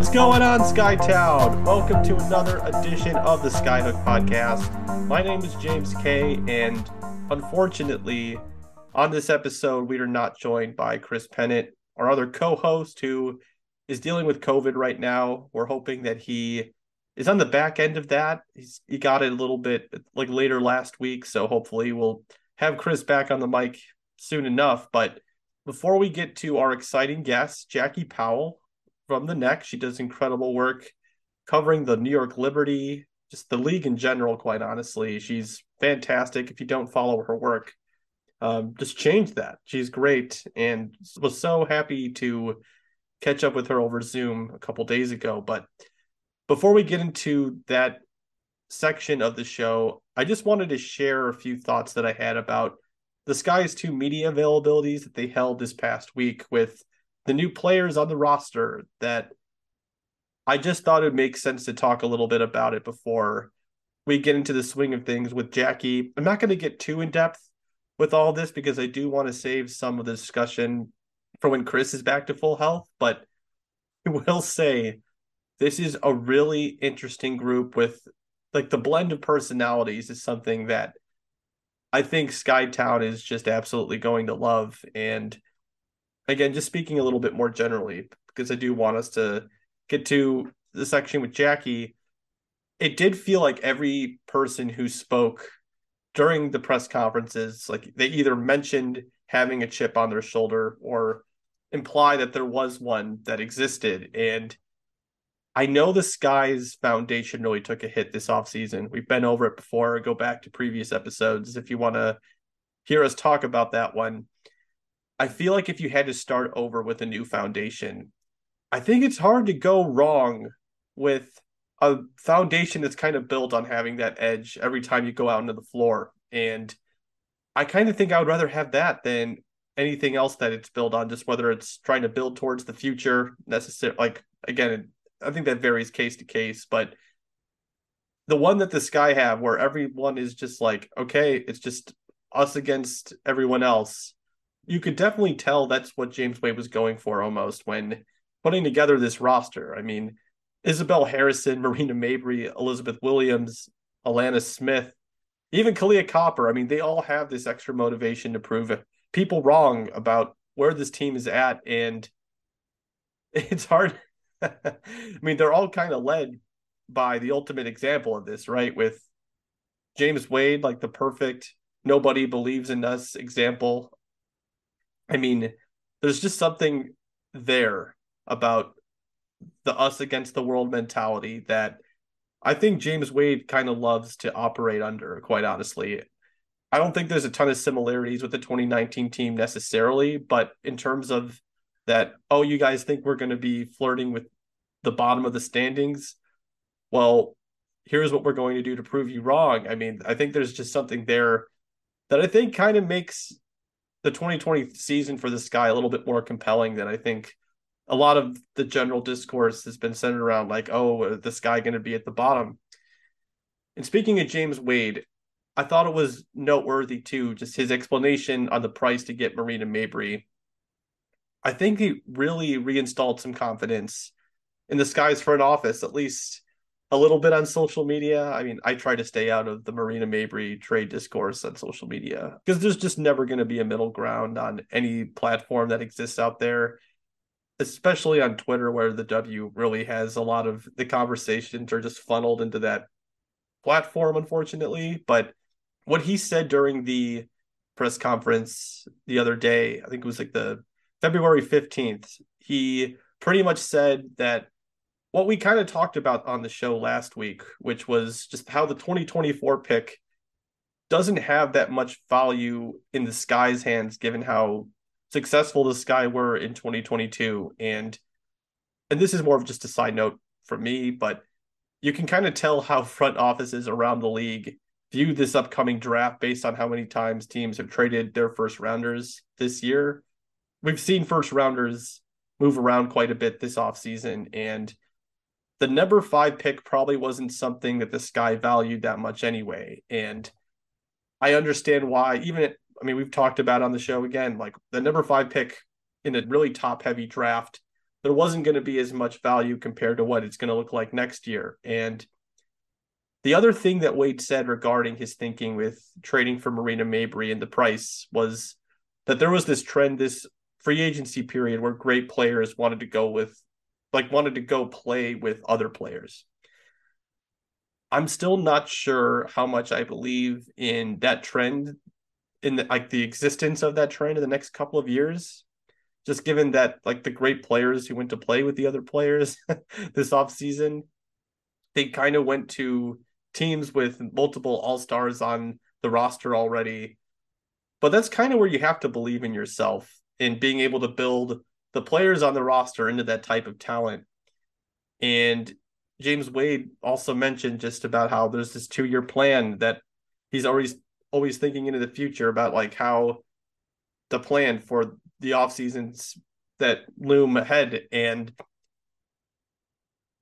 What's going on, Skytown? Welcome to another edition of the Skyhook Podcast. My name is James Kay, and unfortunately, on this episode, we are not joined by Chris Pennant, our other co-host, who is dealing with COVID right now. We're hoping that he is on the back end of that. He's he got it a little bit like later last week, so hopefully we'll have Chris back on the mic soon enough. But before we get to our exciting guest, Jackie Powell from the Next. She does incredible work covering the New York Liberty, just the league in general, quite honestly. She's fantastic. If you don't follow her work, um, just change that. She's great and was so happy to catch up with her over Zoom a couple days ago. But before we get into that section of the show, I just wanted to share a few thoughts that I had about the Sky's two media availabilities that they held this past week with the new players on the roster that I just thought it would make sense to talk a little bit about it before we get into the swing of things with Jackie. I'm not going to get too in depth with all this because I do want to save some of the discussion for when Chris is back to full health, but I will say this is a really interesting group with like the blend of personalities is something that I think Skytown is just absolutely going to love and again, just speaking a little bit more generally, because I do want us to get to the section with Jackie. It did feel like every person who spoke during the press conferences, like they either mentioned having a chip on their shoulder or imply that there was one that existed. And I know the Skies Foundation really took a hit this offseason. We've been over it before. Go back to previous episodes if you want to hear us talk about that one. I feel like if you had to start over with a new foundation, I think it's hard to go wrong with a foundation that's kind of built on having that edge every time you go out into the floor. And I kind of think I would rather have that than anything else that it's built on, just whether it's trying to build towards the future, necessary. Like, again, I think that varies case to case, but the one that the Sky have where everyone is just like, okay, it's just us against everyone else you could definitely tell that's what James Wade was going for almost when putting together this roster. I mean, Isabelle Harrison, Marina Mabrey, Elizabeth Williams, Alanna Smith, even Kahleah Copper. I mean, they all have this extra motivation to prove people wrong about where this team is at. And it's hard. I mean, they're all kind of led by the ultimate example of this, right? With James Wade, like the perfect nobody believes in us example I mean, there's just something there about the us against the world mentality that I think James Wade kind of loves to operate under, quite honestly. I don't think there's a ton of similarities with the 2019 team necessarily, but in terms of that, oh, you guys think we're going to be flirting with the bottom of the standings? Well, here's what we're going to do to prove you wrong. I mean, I think there's just something there that I think kind of makes the 2020 season for this guy a little bit more compelling than I think a lot of the general discourse has been centered around like, oh, uh, this guy going to be at the bottom. And speaking of James Wade, I thought it was noteworthy too, just his explanation on the price to get Marina Mabrey. I think he really reinstalled some confidence in the Sky's front office, at least a little bit on social media. I mean, I try to stay out of the Marina Mabrey trade discourse on social media because there's just never going to be a middle ground on any platform that exists out there, especially on Twitter, where the W really has a lot of the conversations are just funneled into that platform, unfortunately. But what he said during the press conference the other day, I think it was like the February 15th, he pretty much said that what we kind of talked about on the show last week, which was just how the 2024 pick doesn't have that much value in the Sky's hands, given how successful the Sky were in 2022. And and this is more of just a side note for me, but you can kind of tell how front offices around the league view this upcoming draft based on how many times teams have traded their first rounders this year. We've seen first rounders move around quite a bit this offseason and the number five pick probably wasn't something that this guy valued that much anyway. And I understand why, even I mean, we've talked about on the show again, like the number five pick in a really top heavy draft there wasn't going to be as much value compared to what it's going to look like next year. And the other thing that Wade said regarding his thinking with trading for Marina Mabrey and the price was that there was this trend, this free agency period where great players wanted to go with, like, wanted to go play with other players. I'm still not sure how much I believe in that trend, in the, like the existence of that trend in the next couple of years. Just given that like the great players who went to play with the other players this offseason, they kind of went to teams with multiple all stars on the roster already. But that's kind of where you have to believe in yourself in being able to build the players on the roster into that type of talent. And James Wade also mentioned just about how there's this two year plan that he's always always thinking into the future about like how the plan for the off seasons that loom ahead. And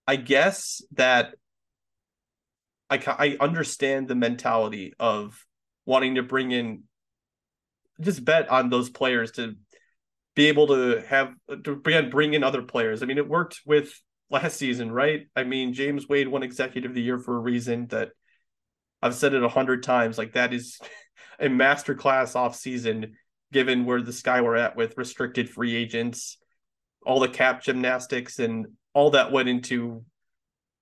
I guess that I I understand the mentality of wanting to bring in just bet on those players to be able to have to bring in other players. I mean, it worked with last season, right? I mean, James Wade won executive of the year for a reason that I've said it a hundred times. Like that is a masterclass off season, given where the sky we're at with restricted free agents, all the cap gymnastics, and all that went into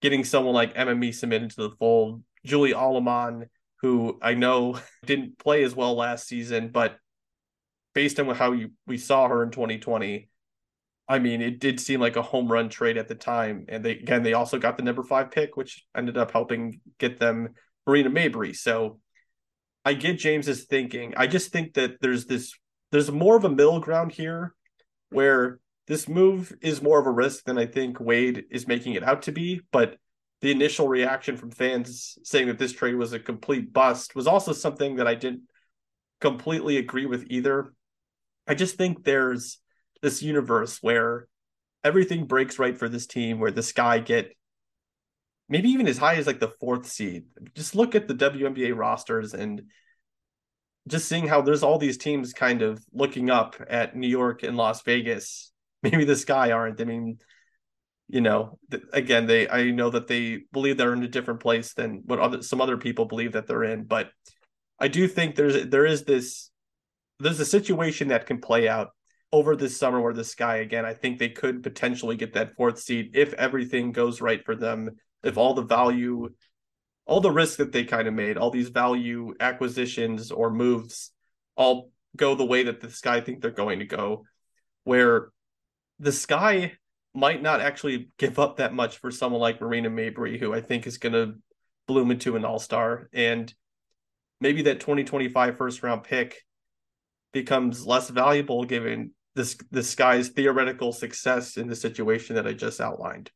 getting someone like Emma Meesseman to the fold. Julie Allemand, who I know didn't play as well last season, but based on how you, we saw her in 2020, I mean, it did seem like a home run trade at the time. And they again, they also got the number five pick, which ended up helping get them Marina Mabrey. So I get James's thinking. I just think that there's this there's more of a middle ground here where this move is more of a risk than I think Wade is making it out to be. But the initial reaction from fans saying that this trade was a complete bust was also something that I didn't completely agree with either. I just think there's this universe where everything breaks right for this team, where the Sky get maybe even as high as like the fourth seed. Just look at the WNBA rosters and just seeing how there's all these teams kind of looking up at New York and Las Vegas. Maybe the Sky aren't. I mean, you know, again, they I know that they believe they're in a different place than what other some other people believe that they're in, but I do think there's there is this there's a situation that can play out over this summer where the sky again. I think they could potentially get that fourth seed if everything goes right for them if all the value all the risk that they kind of made all these value acquisitions or moves all go the way that the sky think they're going to go where the sky might not actually give up that much for someone like marina mabrey who i think is going to bloom into an all-star. And maybe that 2025 first round pick becomes less valuable given this this guy's theoretical success in the situation that I just outlined.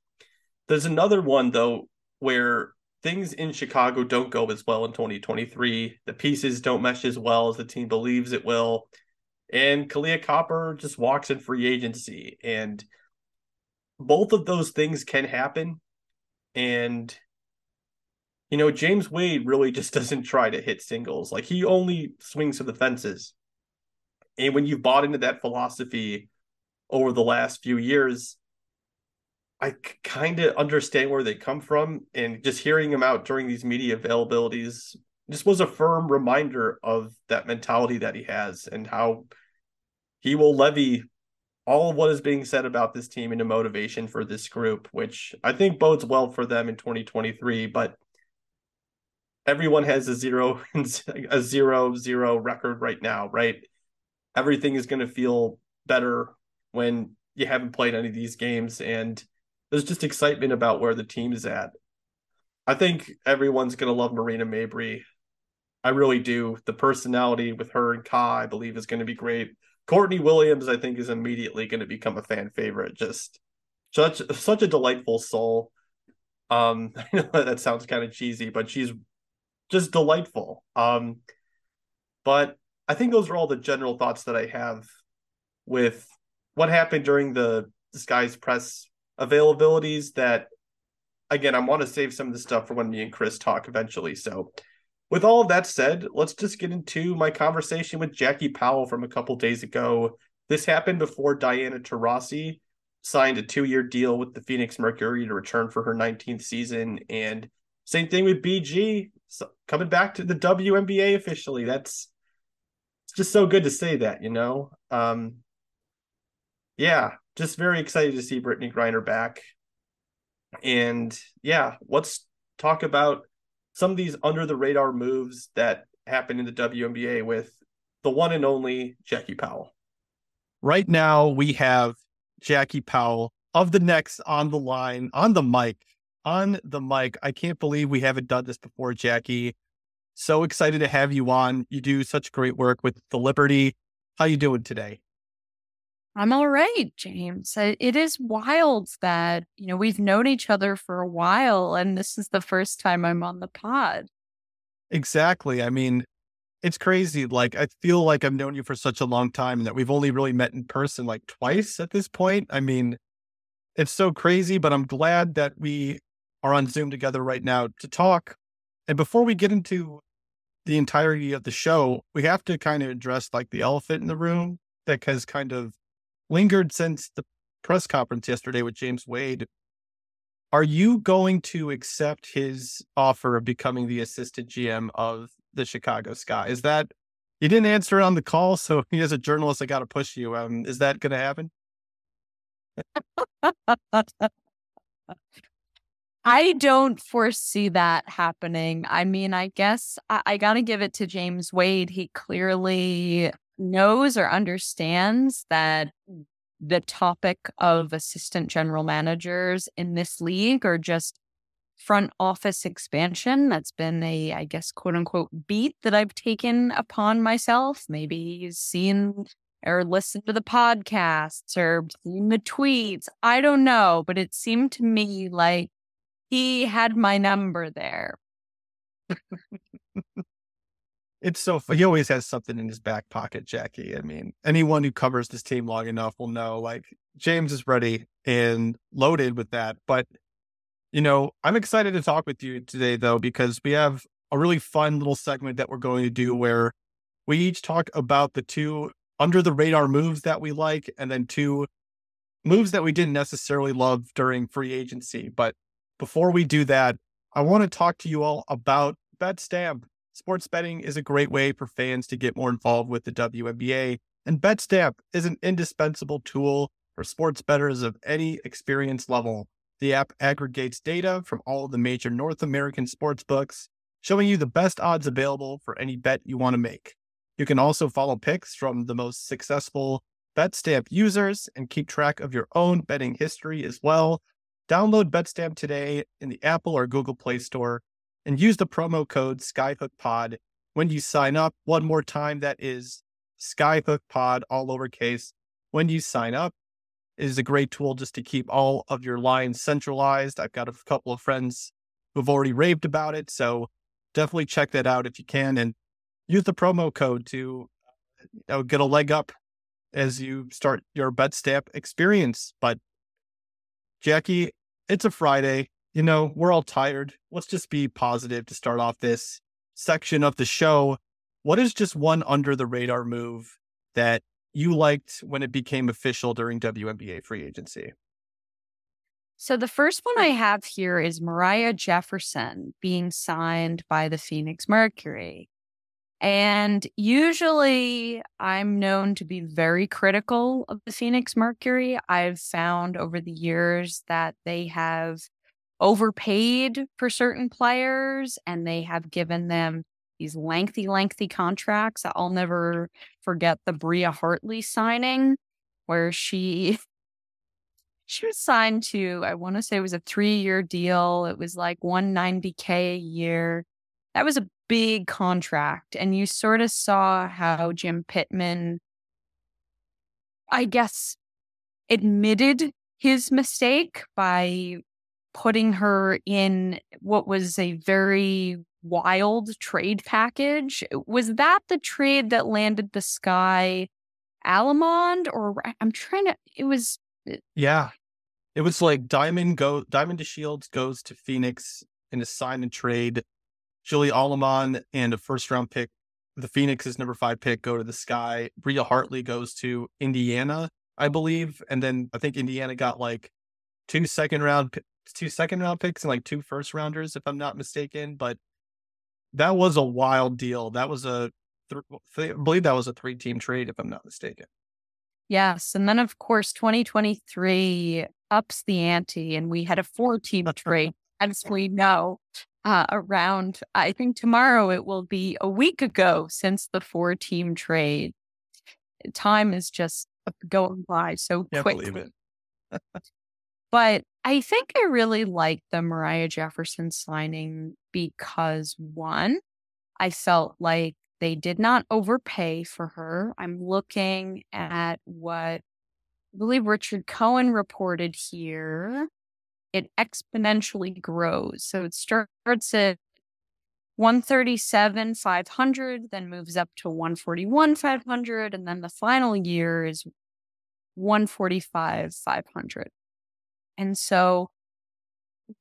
There's another one though where things in Chicago don't go as well in 2023. The pieces don't mesh as well as the team believes it will. And Kahleah Copper just walks in free agency. And both of those things can happen. And you know, James Wade really just doesn't try to hit singles. Like he only swings for the fences. And when you've bought into that philosophy over the last few years, I kind of understand where they come from. And just hearing them out during these media availabilities just was a firm reminder of that mentality that he has and how he will levy all of what is being said about this team into motivation for this group, which I think bodes well for them in 2023. But everyone has a zero a zero zero record right now, right? Everything is going to feel better when you haven't played any of these games and there's just excitement about where the team is at. I think everyone's going to love Marina Mabrey. I really do. The personality with her and Kai, I believe, is going to be great. Courtney Williams, I think, is immediately going to become a fan favorite. Just such such a delightful soul. Um, I know that sounds kind of cheesy, but she's just delightful. Um, but I think those are all the general thoughts that I have with what happened during the disguise press availabilities that again, I want to save some of the stuff for when me and Chris talk eventually. So, with all of that said, let's just get into my conversation with Jackie Powell from a couple days ago. This happened before Diana Taurasi signed a two year deal with the Phoenix Mercury to return for her 19th season. And same thing with BG so coming back to the WNBA officially. That's it's just so good to say that, you know. Um, yeah, just very excited to see Brittney Griner back. And yeah, let's talk about some of these under the radar moves that happened in the WNBA with the one and only Jackie Powell. Right now, we have Jackie Powell of the Next on the line, on the mic, on the mic. I can't believe we haven't done this before, Jackie. So excited to have you on. You do such great work with the Liberty. How you doing today? I'm all right, James. It is wild that, you know, we've known each other for a while and this is the first time I'm on the pod. Exactly. I mean, it's crazy. Like, I feel like I've known you for such a long time and that we've only really met in person like twice at this point. I mean, it's so crazy, but I'm glad that we are on Zoom together right now to talk. And before we get into the entirety of the show, we have to kind of address like the elephant in the room that has kind of lingered since the press conference yesterday with James Wade. Are you going to accept his offer of becoming the assistant GM of the Chicago Sky? Is that you didn't answer on the call, so he as a journalist, I got to push you. Um, is that going to happen? I don't foresee that happening. I mean, I guess I, I got to give it to James Wade. He clearly knows or understands that mm. the topic of assistant general managers in this league or just front office expansion. That's been a, I guess, quote unquote, beat that I've taken upon myself. Maybe he's seen or listened to the podcasts or seen the tweets. I don't know, but it seemed to me like he had my number there. it's so he always has something in his back pocket, Jackie. I mean, anyone who covers this team long enough will know like James is ready and loaded with that. But you know, I'm excited to talk with you today though because we have a really fun little segment that we're going to do where we each talk about the two under the radar moves that we like and then two moves that we didn't necessarily love during free agency. But before we do that, I want to talk to you all about BetStamp. Sports betting is a great way for fans to get more involved with the WNBA, and BetStamp is an indispensable tool for sports bettors of any experience level. The app aggregates data from all of the major North American sports books, showing you the best odds available for any bet you want to make. You can also follow picks from the most successful BetStamp users and keep track of your own betting history as well. Download BetStamp today in the Apple or Google Play Store and use the promo code SkyhookPod when you sign up. One more time, that is SkyhookPod, all lowercase, when you sign up. It is a great tool just to keep all of your lines centralized. I've got a couple of friends who've already raved about it. So definitely check that out if you can. And use the promo code to you know, get a leg up as you start your BetStamp experience. But Jackie, it's a Friday. You know, we're all tired. Let's just be positive to start off this section of the show. What is just one under the radar move that you liked when it became official during WNBA free agency? So the first one I have here is Moriah Jefferson being signed by the Phoenix Mercury. And usually I'm known to be very critical of the Phoenix Mercury. I've found over the years that they have overpaid for certain players and they have given them these lengthy, lengthy contracts. I'll never forget the Bria Hartley signing where she she was signed to, I want to say it was a three year deal. It was like 190K a year. That was a big contract. And you sort of saw how Jim Pitman, I guess, admitted his mistake by putting her in what was a very wild trade package. Was that the trade that landed the Sky Allemand? Or I'm trying to, it was. Uh yeah. It was like Diamond go Diamond DeShields goes to Phoenix in a sign and trade Julie Allemand and a first round pick. The Phoenix's number five pick go to the sky. Bria Hartley goes to Indiana, I believe. And then I think Indiana got like two second round, two second round picks and like two first rounders, if I'm not mistaken. But that was a wild deal. That was a, th- I believe that was a three team trade, if I'm not mistaken. Yes. And then, of course, 2023 ups the ante, and we had a four team trade, as we know, uh, around, I think tomorrow it will be a week ago since the four team trade. Time is just going by so Can't quickly. but I think I really like the Moriah Jefferson signing because one, I felt like they did not overpay for her. I'm looking at what I believe Richard Cohen reported here. It exponentially grows. So it starts at 137 500 then moves up to 141 500 and then the final year is 145 500 and so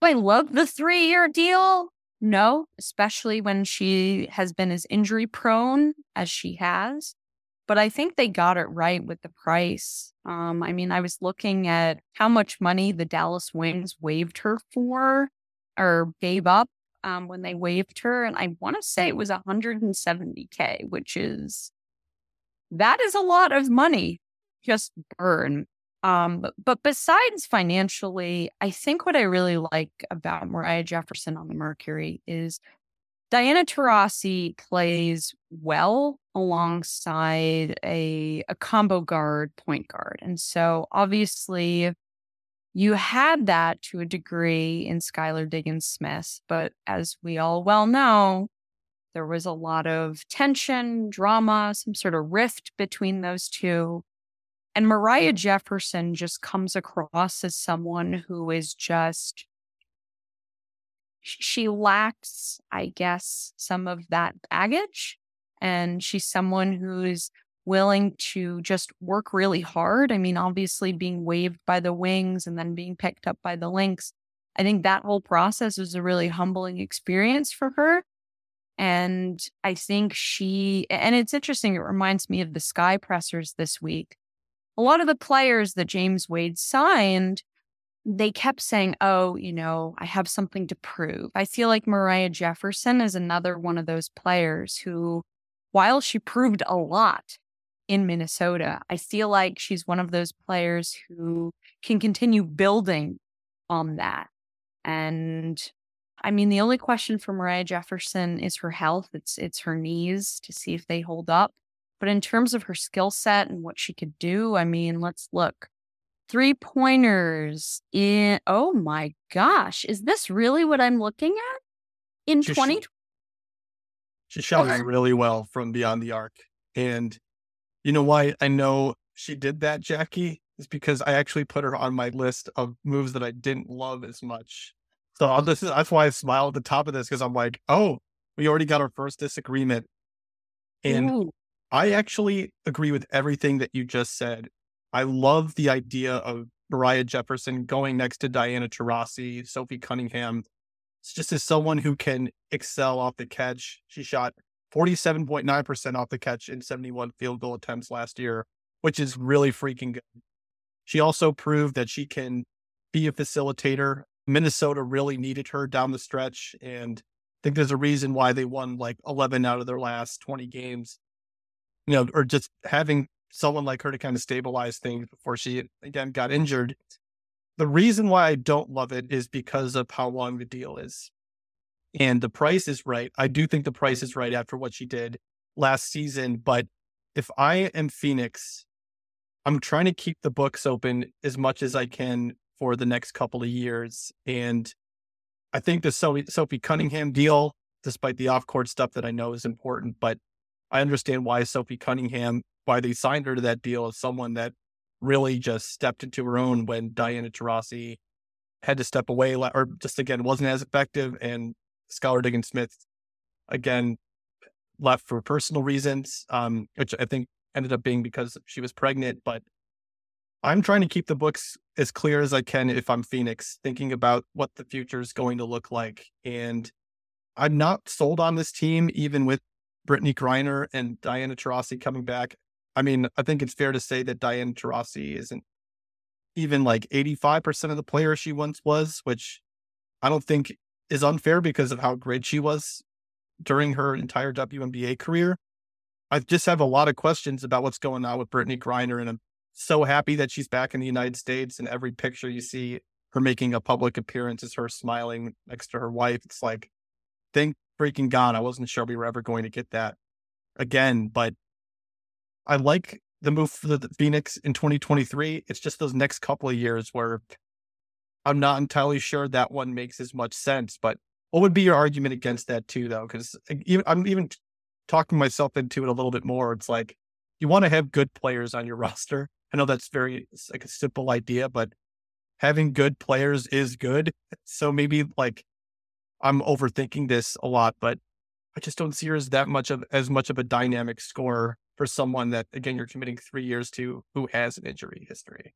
i love the three year deal? No especially when she has been as injury prone as she has but i think they got it right with the price um i mean i was looking at how much money the dallas wings waived her for or gave up um, when they waived her, and I want to say it was 170k, which is that is a lot of money just burn. Um, but, but besides financially, I think what I really like about Moriah Jefferson on the Mercury is Diana Taurasi plays well alongside a a combo guard point guard. And so obviously you had that to a degree in Skylar Diggins Smith, but as we all well know, there was a lot of tension, drama, some sort of rift between those two. And Moriah Jefferson just comes across as someone who is just, she lacks, I guess, some of that baggage. And she's someone who's willing to just work really hard. I mean, obviously being waived by the wings and then being picked up by the Lynx, I think that whole process was a really humbling experience for her. And I think she, and it's interesting, it reminds me of the Sky Pressers this week. A lot of the players that James Wade signed, they kept saying, Oh, you know, I have something to prove. I feel like Moriah Jefferson is another one of those players who, while she proved a lot in Minnesota. I feel like she's one of those players who can continue building on that. And I mean, the only question for Moriah Jefferson is her health. It's it's her knees to see if they hold up. But in terms of her skill set and what she could do, I mean, let's look. Three pointers in oh my gosh, is this really what I'm looking at? In 20 She shot really well from beyond the arc. And you know why I know she did that, Jackie? Is because I actually put her on my list of moves that I didn't love as much. So this is, that's why I smile at the top of this because I'm like, oh, we already got our first disagreement. And Ooh. I actually agree with everything that you just said. I love the idea of Moriah Jefferson going next to Diana Taurasi, Sophie Cunningham. It's just as someone who can excel off the catch. She shot 47.9% off the catch in 71 field goal attempts last year, which is really freaking good. She also proved that she can be a facilitator. Minnesota really needed her down the stretch. And I think there's a reason why they won like 11 out of their last 20 games, you know, or just having someone like her to kind of stabilize things before she again got injured. The reason why I don't love it is because of how long the deal is and the price is right. I do think the price is right after what she did last season. But if I am Phoenix, I'm trying to keep the books open as much as I can for the next couple of years. And I think the Sophie, Cunningham deal, despite the off court stuff that I know is important, but I understand why Sophie Cunningham, why they signed her to that deal as someone that really just stepped into her own when Diana Taurasi had to step away or just again wasn't as effective and Skylar Diggins Smith, again, left for personal reasons, um, which I think ended up being because she was pregnant. But I'm trying to keep the books as clear as I can if I'm Phoenix, thinking about what the future is going to look like. And I'm not sold on this team, even with Brittney Griner and Diana Taurasi coming back. I mean, I think it's fair to say that Diane Taurasi isn't even like 85% of the player she once was, which I don't think is unfair because of how great she was during her entire WNBA career. I just have a lot of questions about what's going on with Brittney Griner, and I'm so happy that she's back in the United States. And every picture you see her making a public appearance is her smiling next to her wife. It's like, thank freaking God, I wasn't sure we were ever going to get that again. But I like the move for the Phoenix in 2023. It's just those next couple of years where I'm not entirely sure that one makes as much sense. But what would be your argument against that too, though? Because uh, I'm even talking myself into it a little bit more. It's like you want to have good players on your roster. I know that's very like a simple idea, but having good players is good. So maybe like I'm overthinking this a lot, but I just don't see her as that much of as much of a dynamic scorer for someone that again you're committing three years to who has an injury history.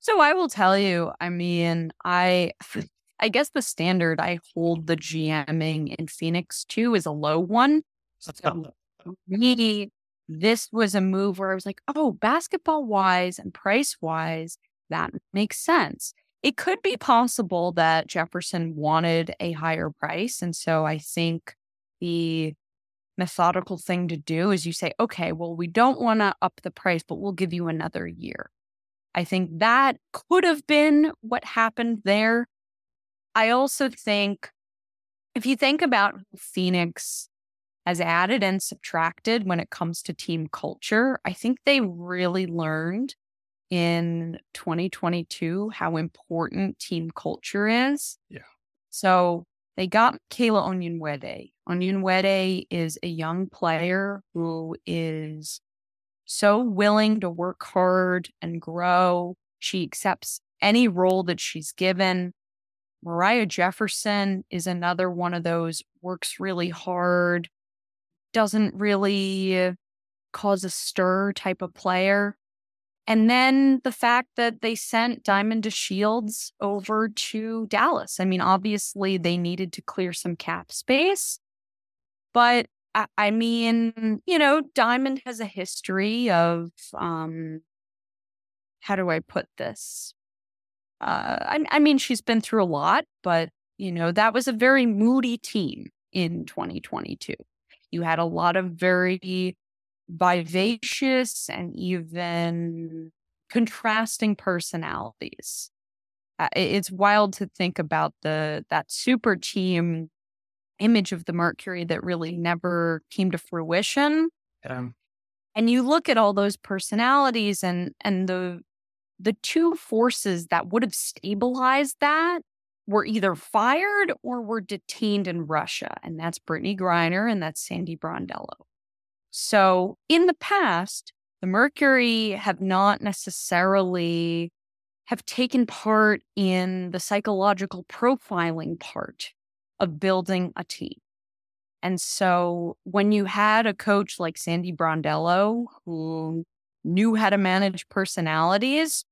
So I will tell you, I mean, I I guess the standard I hold the GMing in Phoenix to is a low one. So me, this was a move where I was like, oh, basketball wise and price wise, that makes sense. It could be possible that Jefferson wanted a higher price. And so I think the methodical thing to do is you say, okay, well, we don't want to up the price, but we'll give you another year. I think that could have been what happened there. I also think if you think about Phoenix has added and subtracted when it comes to team culture, I think they really learned in 2022 how important team culture is. Yeah. So they got Kayla Onyenwere. Onyenwere is a young player who is so willing to work hard and grow. She accepts any role that she's given. Moriah Jefferson is another one of those works really hard, doesn't really cause a stir type of player. And then the fact that they sent Diamond DeShields over to Dallas. I mean, obviously they needed to clear some cap space, but I, I mean, you know, Diamond has a history of um how do I put this? Uh I, I mean, she's been through a lot, but you know, that was a very moody team in 2022. You had a lot of very vivacious and even contrasting personalities. Uh, it's wild to think about the that super team image of the Mercury that really never came to fruition. Um, and you look at all those personalities and and the the two forces that would have stabilized that were either fired or were detained in Russia, and that's Brittney Griner and that's Sandy Brondello. So in the past, the Mercury have not necessarily have taken part in the psychological profiling part of building a team. And so when you had a coach like Sandy Brondello who knew how to manage personalities,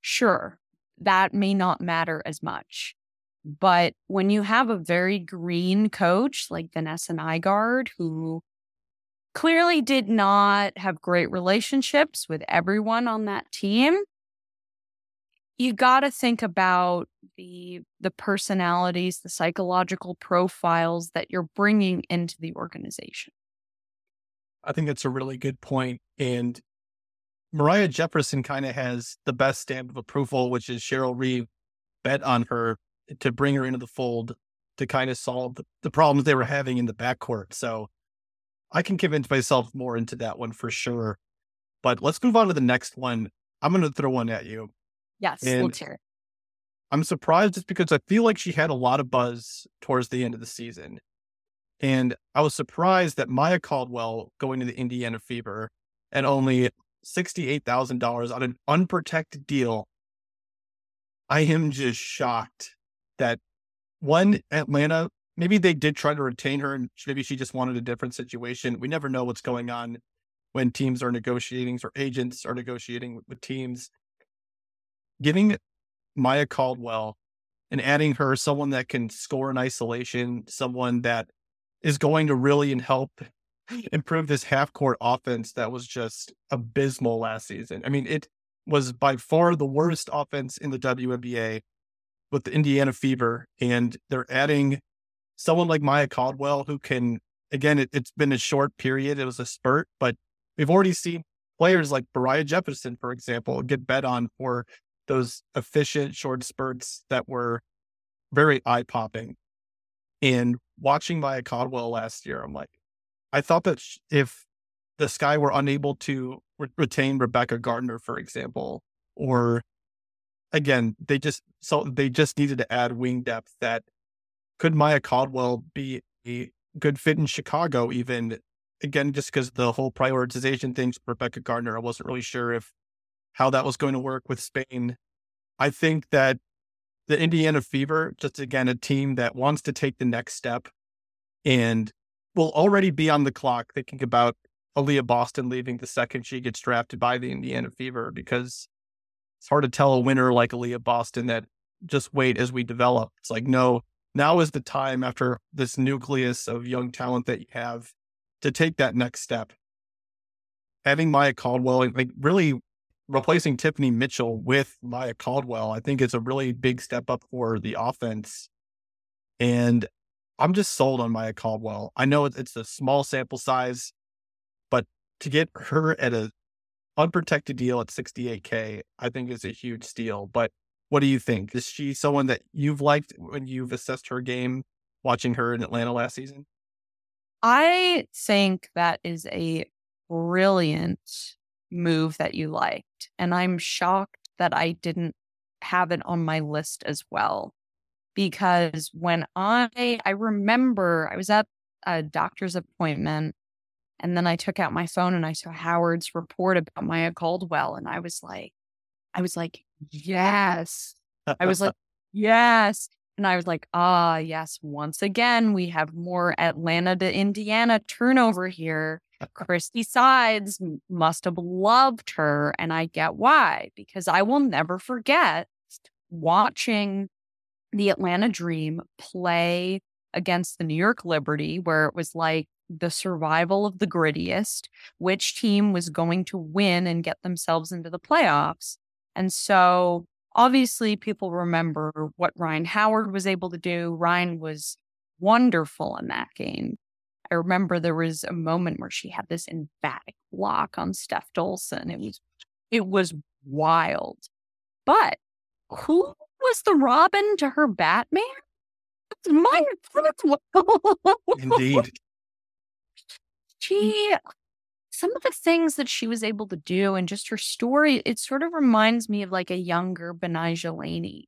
sure, that may not matter as much. But when you have a very green coach like Vanessa Nygaard, who clearly did not have great relationships with everyone on that team, you got to think about the the personalities, the psychological profiles that you're bringing into the organization. I think that's a really good point. And moriah Jefferson kind of has the best stamp of approval, which is Cheryl Reeve bet on her to bring her into the fold to kind of solve the, the problems they were having in the backcourt. So I can convince myself more into that one for sure. But let's move on to the next one. I'm going to throw one at you. Yes, and let's hear it. I'm surprised just because I feel like she had a lot of buzz towards the end of the season. And I was surprised that Maya Caldwell going to the Indiana Fever and only $68,000 on an unprotected deal. I am just shocked that one, Atlanta, maybe they did try to retain her and maybe she just wanted a different situation. We never know what's going on when teams are negotiating or agents are negotiating with teams giving Maya Caldwell and adding her someone that can score in isolation, someone that is going to really help improve this half court offense that was just abysmal last season. I mean, it was by far the worst offense in the WNBA with the Indiana Fever, and they're adding someone like Maya Caldwell who can. Again, it, has been a short period; it was a spurt, but we've already seen players like Moriah Jefferson, for example, get bet on for those efficient short spurts that were very eye popping. And watching Maya Caldwell last year, I'm like, I thought that if the Sky were unable to re- retain Rebekah Gardner, for example, or again, they just so they just needed to add wing depth. That could Maya Caldwell be a good fit in Chicago? Even again, just because the whole prioritization things, Rebekah Gardner, I wasn't really sure if how that was going to work with Spain. I think that the Indiana Fever, just again, a team that wants to take the next step and will already be on the clock thinking about Aliyah Boston leaving the second she gets drafted by the Indiana Fever because it's hard to tell a winner like Aliyah Boston that just wait as we develop. It's like, no, now is the time after this nucleus of young talent that you have to take that next step. Having Maya Caldwell, like really replacing Tiffany Mitchell with Maya Caldwell, I think it's a really big step up for the offense. And I'm just sold on Maya Caldwell. I know it's a small sample size, but to get her at a unprotected deal at 68k, I think is a huge steal. But what do you think? Is she someone that you've liked when you've assessed her game, watching her in Atlanta last season? I think that is a brilliant move that you liked. And I'm shocked that I didn't have it on my list as well because when I I remember I was at a doctor's appointment and then I took out my phone and I saw Howard's report about Maya Caldwell and I was like I was like yes. I was like yes. And I was like, ah, yes, once again, we have more Atlanta to Indiana turnover here. Christie Sides must have loved her. And I get why, because I will never forget watching the Atlanta Dream play against the New York Liberty, where it was like the survival of the grittiest, which team was going to win and get themselves into the playoffs. And so obviously people remember what Rhyne Howard was able to do. Rhyne was wonderful in that game. I remember there was a moment where she had this emphatic block on Steph Dolson. It was it was wild. But who was the Robin to her Batman? It's my Indeed. She some of the things that she was able to do and just her story, it sort of reminds me of like a younger Betnijah Laney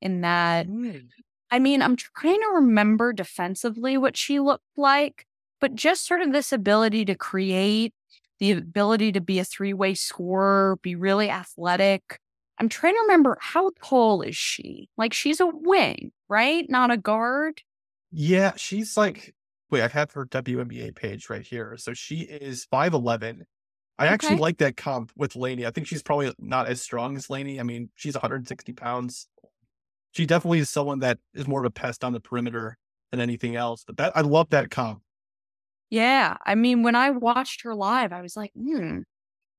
in that mm. I mean, I'm trying to remember defensively what she looked like, but just sort of this ability to create, the ability to be a three way scorer, be really athletic. I'm trying to remember how tall is she? Like she's a wing, right? Not a guard. Yeah, she's like wait, I have her WNBA page right here. So she is 5'11. I okay. actually like that comp with Laney. I think she's probably not as strong as Laney. I mean, she's 160 pounds. She definitely is someone that is more of a pest on the perimeter than anything else. But that I love that comp. Yeah. I mean, when I watched her live, I was like, hmm,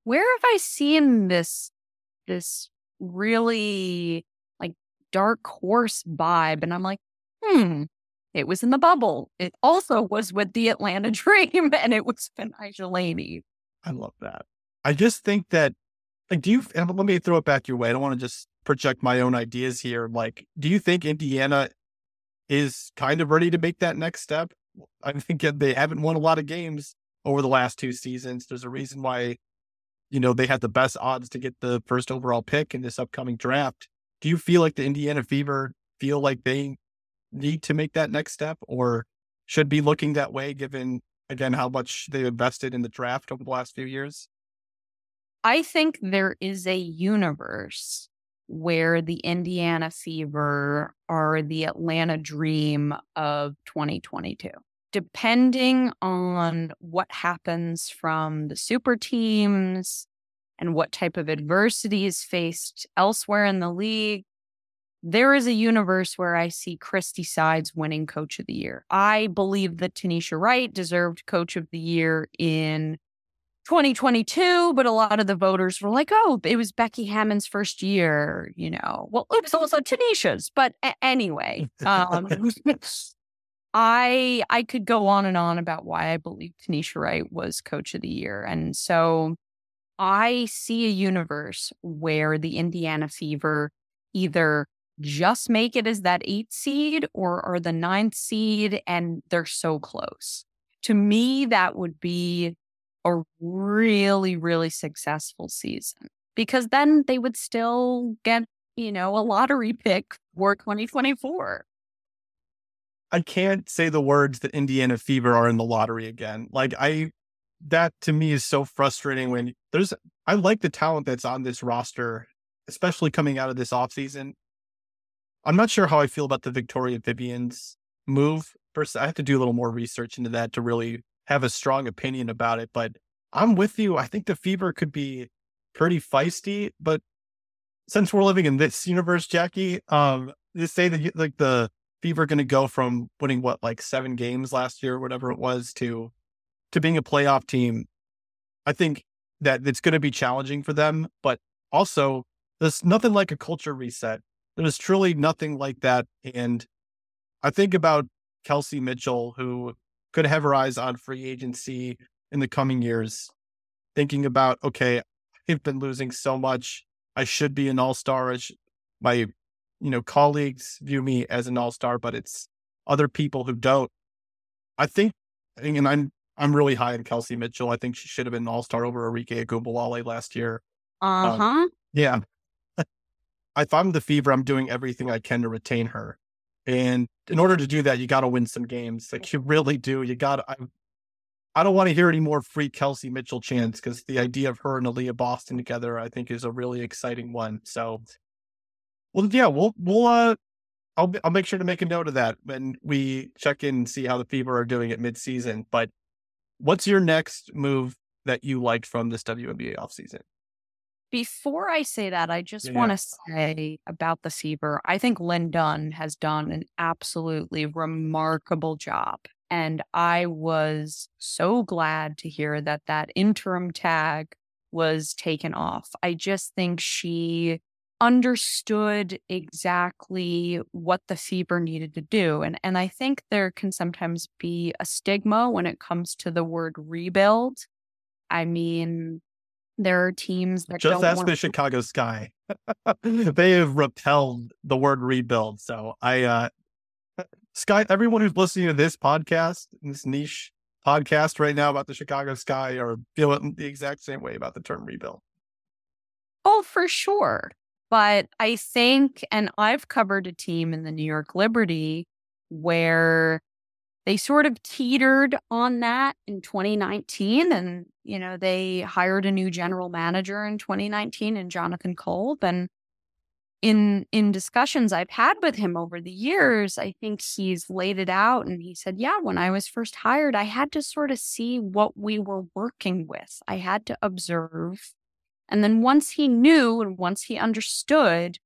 where have I seen this this really like dark horse vibe? And I'm like, hmm, it was in the bubble. It also was with the Atlanta Dream, and it was Betnijah Laney. I love that. I just think that, like, do you? let me throw it back your way. I don't want to just project my own ideas here. Like, do you think Indiana is kind of ready to make that next step? I think they haven't won a lot of games over the last two seasons. There's a reason why, you know, they had the best odds to get the first overall pick in this upcoming draft. Do you feel like the Indiana Fever feel like they need to make that next step or should be looking that way given again how much they've invested in the draft over the last few years? I think there is a universe where the Indiana Fever are the Atlanta Dream of 2022. Depending on what happens from the super teams and what type of adversity is faced elsewhere in the league, there is a universe where I see Christie Sides winning coach of the year. I believe that Tanisha Wright deserved coach of the year in 2022, but a lot of the voters were like, oh, it was Becky Hammon's first year, you know. Well, it was also Tanisha's, but a- anyway, um, I I could go on and on about why I believe Tanisha Wright was coach of the year. And so I see a universe where the Indiana Fever either just make it as that eight seed or are the ninth seed and they're so close. To me, that would be a really, really successful season because then they would still get, you know, a lottery pick for 2024. I can't say the words that Indiana Fever are in the lottery again. Like I that to me is so frustrating when there's I like the talent that's on this roster, especially coming out of this offseason. I'm not sure how I feel about the Victoria Vivians move. First, I have to do a little more research into that to really have a strong opinion about it. But I'm with you. I think the Fever could be pretty feisty. But since we're living in this universe, Jackie, um, you say that like the Fever going to go from winning what like seven games last year, whatever it was, to to being a playoff team. I think that it's going to be challenging for them, but also there's nothing like a culture reset there's truly nothing like that. And I think about Kelsey Mitchell, who could have her eyes on free agency in the coming years, thinking about, okay, I've been losing so much. I should be an all star. My, you know, colleagues view me as an all star, but it's other people who don't. I think, and I'm I'm really high on Kelsey Mitchell. I think she should have been an all star over Arike Ogunbowale last year. Uh huh. Um, yeah, if I'm the fever, I'm doing everything I can to retain her. And in order to do that, you got to win some games. Like you really do. You got to. I, don't want to hear any more free Kelsey Mitchell chants because the idea of her and Aliyah Boston together, I think, is a really exciting one. So, well, yeah, we'll we'll uh, I'll I'll make sure to make a note of that when we check in and see how the Fever are doing at midseason. But what's your next move that you liked from this WNBA offseason? Before I say that, I just yeah. want to say about the Fever, I think Lin Dunn has done an absolutely remarkable job. And I was so glad to hear that that interim tag was taken off. I just think she understood exactly what the fever needed to do and and I think there can sometimes be a stigma when it comes to the word rebuild. I mean, there are teams that just ask the Chicago Sky. they have repelled the word rebuild. So I, uh, Sky, everyone who's listening to this podcast, this niche podcast right now about the Chicago Sky, are feeling the exact same way about the term rebuild. Oh, for sure. But I think, and I've covered a team in the New York Liberty where they sort of teetered on that in 2019 and you know they hired a new general manager in 2019 and jonathan kolb and in in discussions i've had with him over the years i think he's laid it out and he said yeah when i was first hired i had to sort of see what we were working with. I had to observe. And then once he knew and once he understood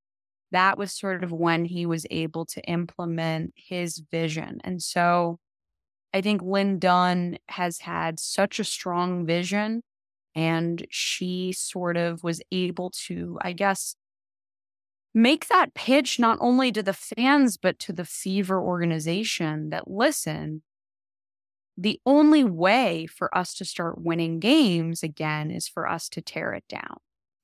that was sort of when he was able to implement his vision. And so I think Lin Dunn has had such a strong vision and she sort of was able to, I guess, make that pitch not only to the fans, but to the Fever organization that listen, the only way for us to start winning games again is for us to tear it down.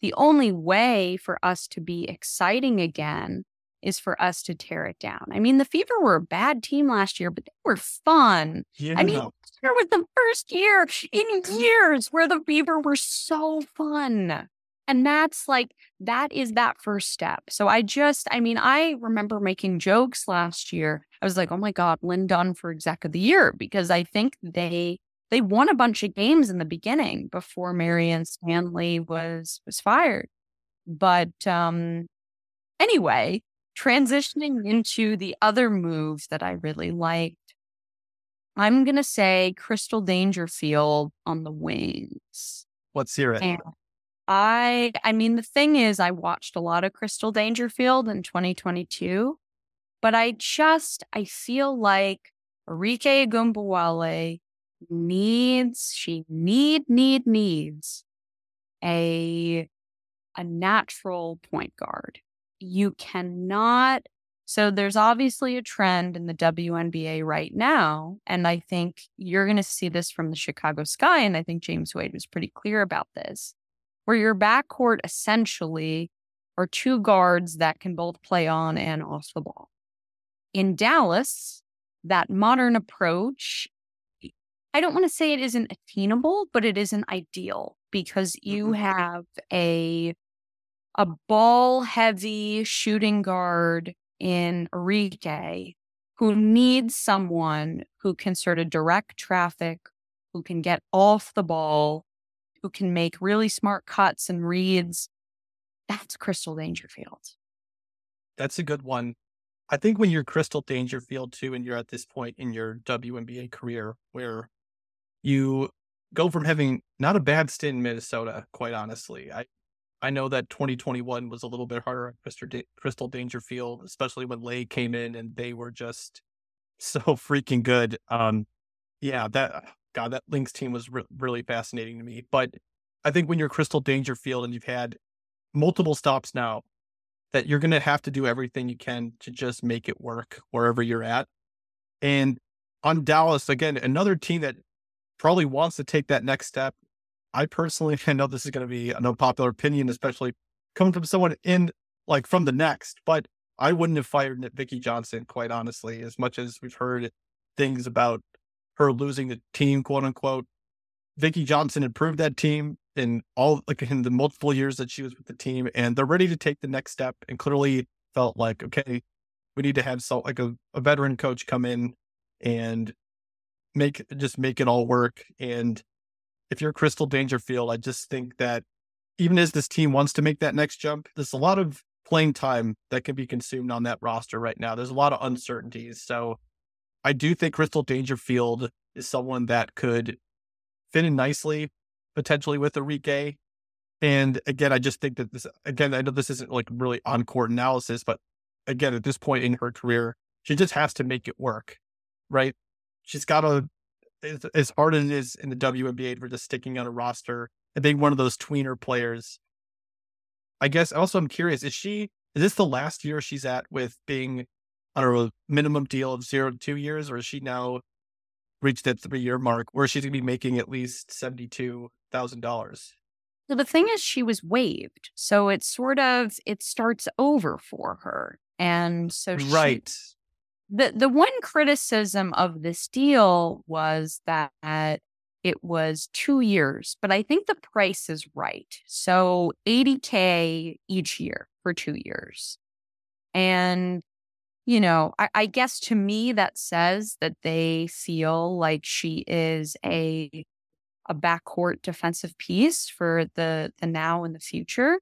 The only way for us to be exciting again is for us to tear it down. I mean, the Fever were a bad team last year, but they were fun. Yeah. I mean, it was the first year in years where the Fever were so fun. And that's like, that is that first step. So I just, I mean, I remember making jokes last year. I was like, oh my God, Lin Dunn for exec of the year, because I think they, they won a bunch of games in the beginning before Marianne Stanley was, was fired. But, um, anyway, transitioning into the other moves that I really liked, I'm going to say Crystal Dangerfield on the wings. Let's hear it. And I I mean the thing is I watched a lot of Crystal Dangerfield in 2022, but I just I feel like Arike Ogunbowale needs she need need needs a a natural point guard. You cannot so there's obviously a trend in the WNBA right now. And I think you're going to see this from the Chicago Sky. And I think James Wade was pretty clear about this, where your backcourt essentially are two guards that can both play on and off the ball. In Dallas, that modern approach, I don't want to say it isn't attainable, but it isn't ideal because you mm-hmm. have a a ball heavy shooting guard in Arike who needs someone who can sort of direct traffic, who can get off the ball, who can make really smart cuts and reads. That's Crystal Dangerfield. That's a good one. I think when you're Crystal Dangerfield too, and you're at this point in your WNBA career where you go from having not a bad stint in Minnesota, quite honestly. I I know that 2021 was a little bit harder on Crystal, Dangerfield, especially when Lay came in and they were just so freaking good. Um, yeah, that God, that Lynx team was re- really fascinating to me. But I think when you're Crystal Dangerfield and you've had multiple stops now, that you're going to have to do everything you can to just make it work wherever you're at. And on Dallas, again, another team that probably wants to take that next step I personally, I know this is going to be an unpopular opinion, especially coming from someone in like from the next, but I wouldn't have fired Vicki Johnson, quite honestly, as much as we've heard things about her losing the team, quote unquote. Vicki Johnson improved that team in all like in the multiple years that she was with the team, and they're ready to take the next step. And clearly felt like, okay, we need to have so like a, a veteran coach come in and make just make it all work. And if you're Crystal Dangerfield, I just think that even as this team wants to make that next jump, there's a lot of playing time that can be consumed on that roster right now. There's a lot of uncertainties. So I do think Crystal Dangerfield is someone that could fit in nicely, potentially with Arike. And again, I just think that this, again, I know this isn't like really on court analysis, but again, at this point in her career, she just has to make it work, right? She's got to as, as hard as it is in the WNBA for just sticking on a roster and being one of those tweener players. I guess also I'm curious, is she is this the last year she's at with being on a minimum deal of zero to two years, or is she now reached that three year mark where she's gonna be making at least seventy two thousand dollars? So the thing is she was waived. So it's sort of it starts over for her. And so she, Right the the one criticism of this deal was that it was two years, but I think the price is right. So 80K each year for two years. And, you know, I, I, guess to me that says that they feel like she is a a backcourt defensive piece for the the now and the future.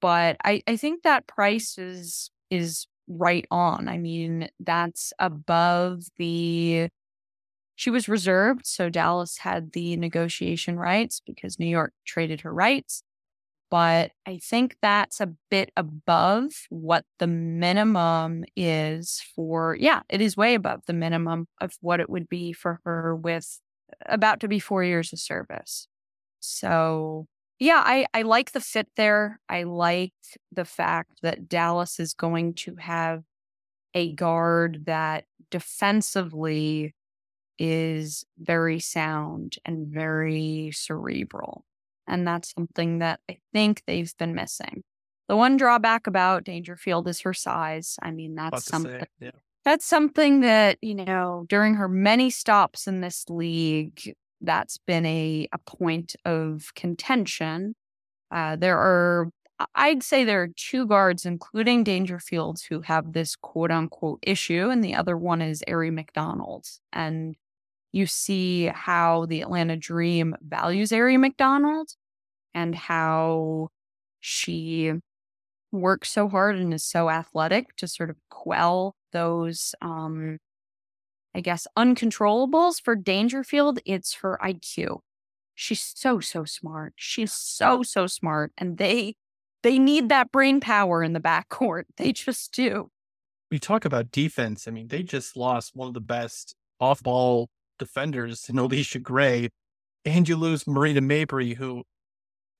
But I, I think that price is is right on. I mean, that's above the. She was reserved, so Dallas had the negotiation rights because New York traded her rights. But I think that's a bit above what the minimum is for. Yeah, it is way above the minimum of what it would be for her with about to be four years of service. So yeah, I, I like the fit there. I like the fact that Dallas is going to have a guard that defensively is very sound and very cerebral. And that's something that I think they've been missing. The one drawback about Dangerfield is her size. I mean, that's something say, yeah. that's something that, you know, during her many stops in this league, that's been a, a point of contention. Uh, there are, I'd say there are two guards, including Dangerfields, who have this quote unquote issue, and the other one is Aari McDonald. And you see how the Atlanta Dream values Aari McDonald and how she works so hard and is so athletic to sort of quell those um, I guess, uncontrollables for Dangerfield, it's her IQ. She's so, so smart. She's so, so smart. And they they need that brain power in the backcourt. They just do. We talk about defense. I mean, they just lost one of the best off ball defenders in Allisha Gray. And you lose Marina Mabrey, who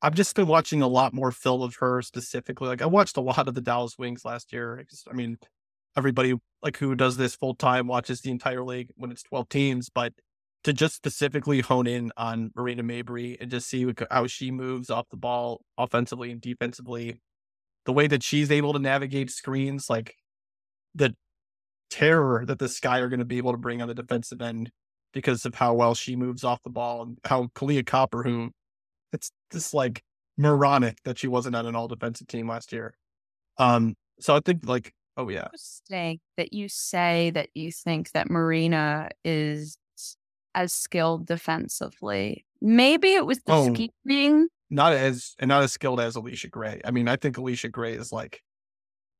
I've just been watching a lot more film of her specifically. Like I watched a lot of the Dallas Wings last year. I mean, everybody like who does this full time watches the entire league when it's 12 teams, but to just specifically hone in on Marina Mabrey and just see how she moves off the ball offensively and defensively, the way that she's able to navigate screens, like the terror that the Sky are going to be able to bring on the defensive end because of how well she moves off the ball and how Kahleah Copper, who it's just like moronic that she wasn't on an all defensive team last year. Um, so I think like, oh yeah, interesting that you say that you think that Marina is as skilled defensively. Maybe it was the oh, scheming. Not as and not as skilled as Allisha Gray. I mean, I think Allisha Gray is like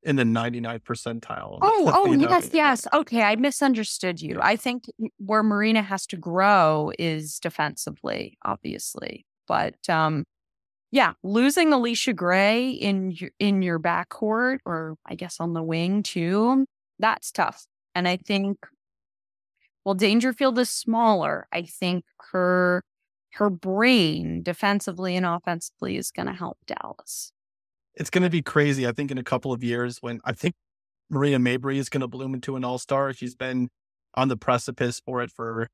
in the 99th percentile. Oh, oh, yes, yes. Okay, I misunderstood you. I think where Marina has to grow is defensively, obviously. But um yeah, losing Allisha Gray in your, in your backcourt or I guess on the wing too, that's tough. And I think well, Dangerfield is smaller. I think her her brain defensively and offensively is going to help Dallas. It's going to be crazy. I think in a couple of years when I think Maria Mabrey is going to bloom into an all-star. She's been on the precipice for it for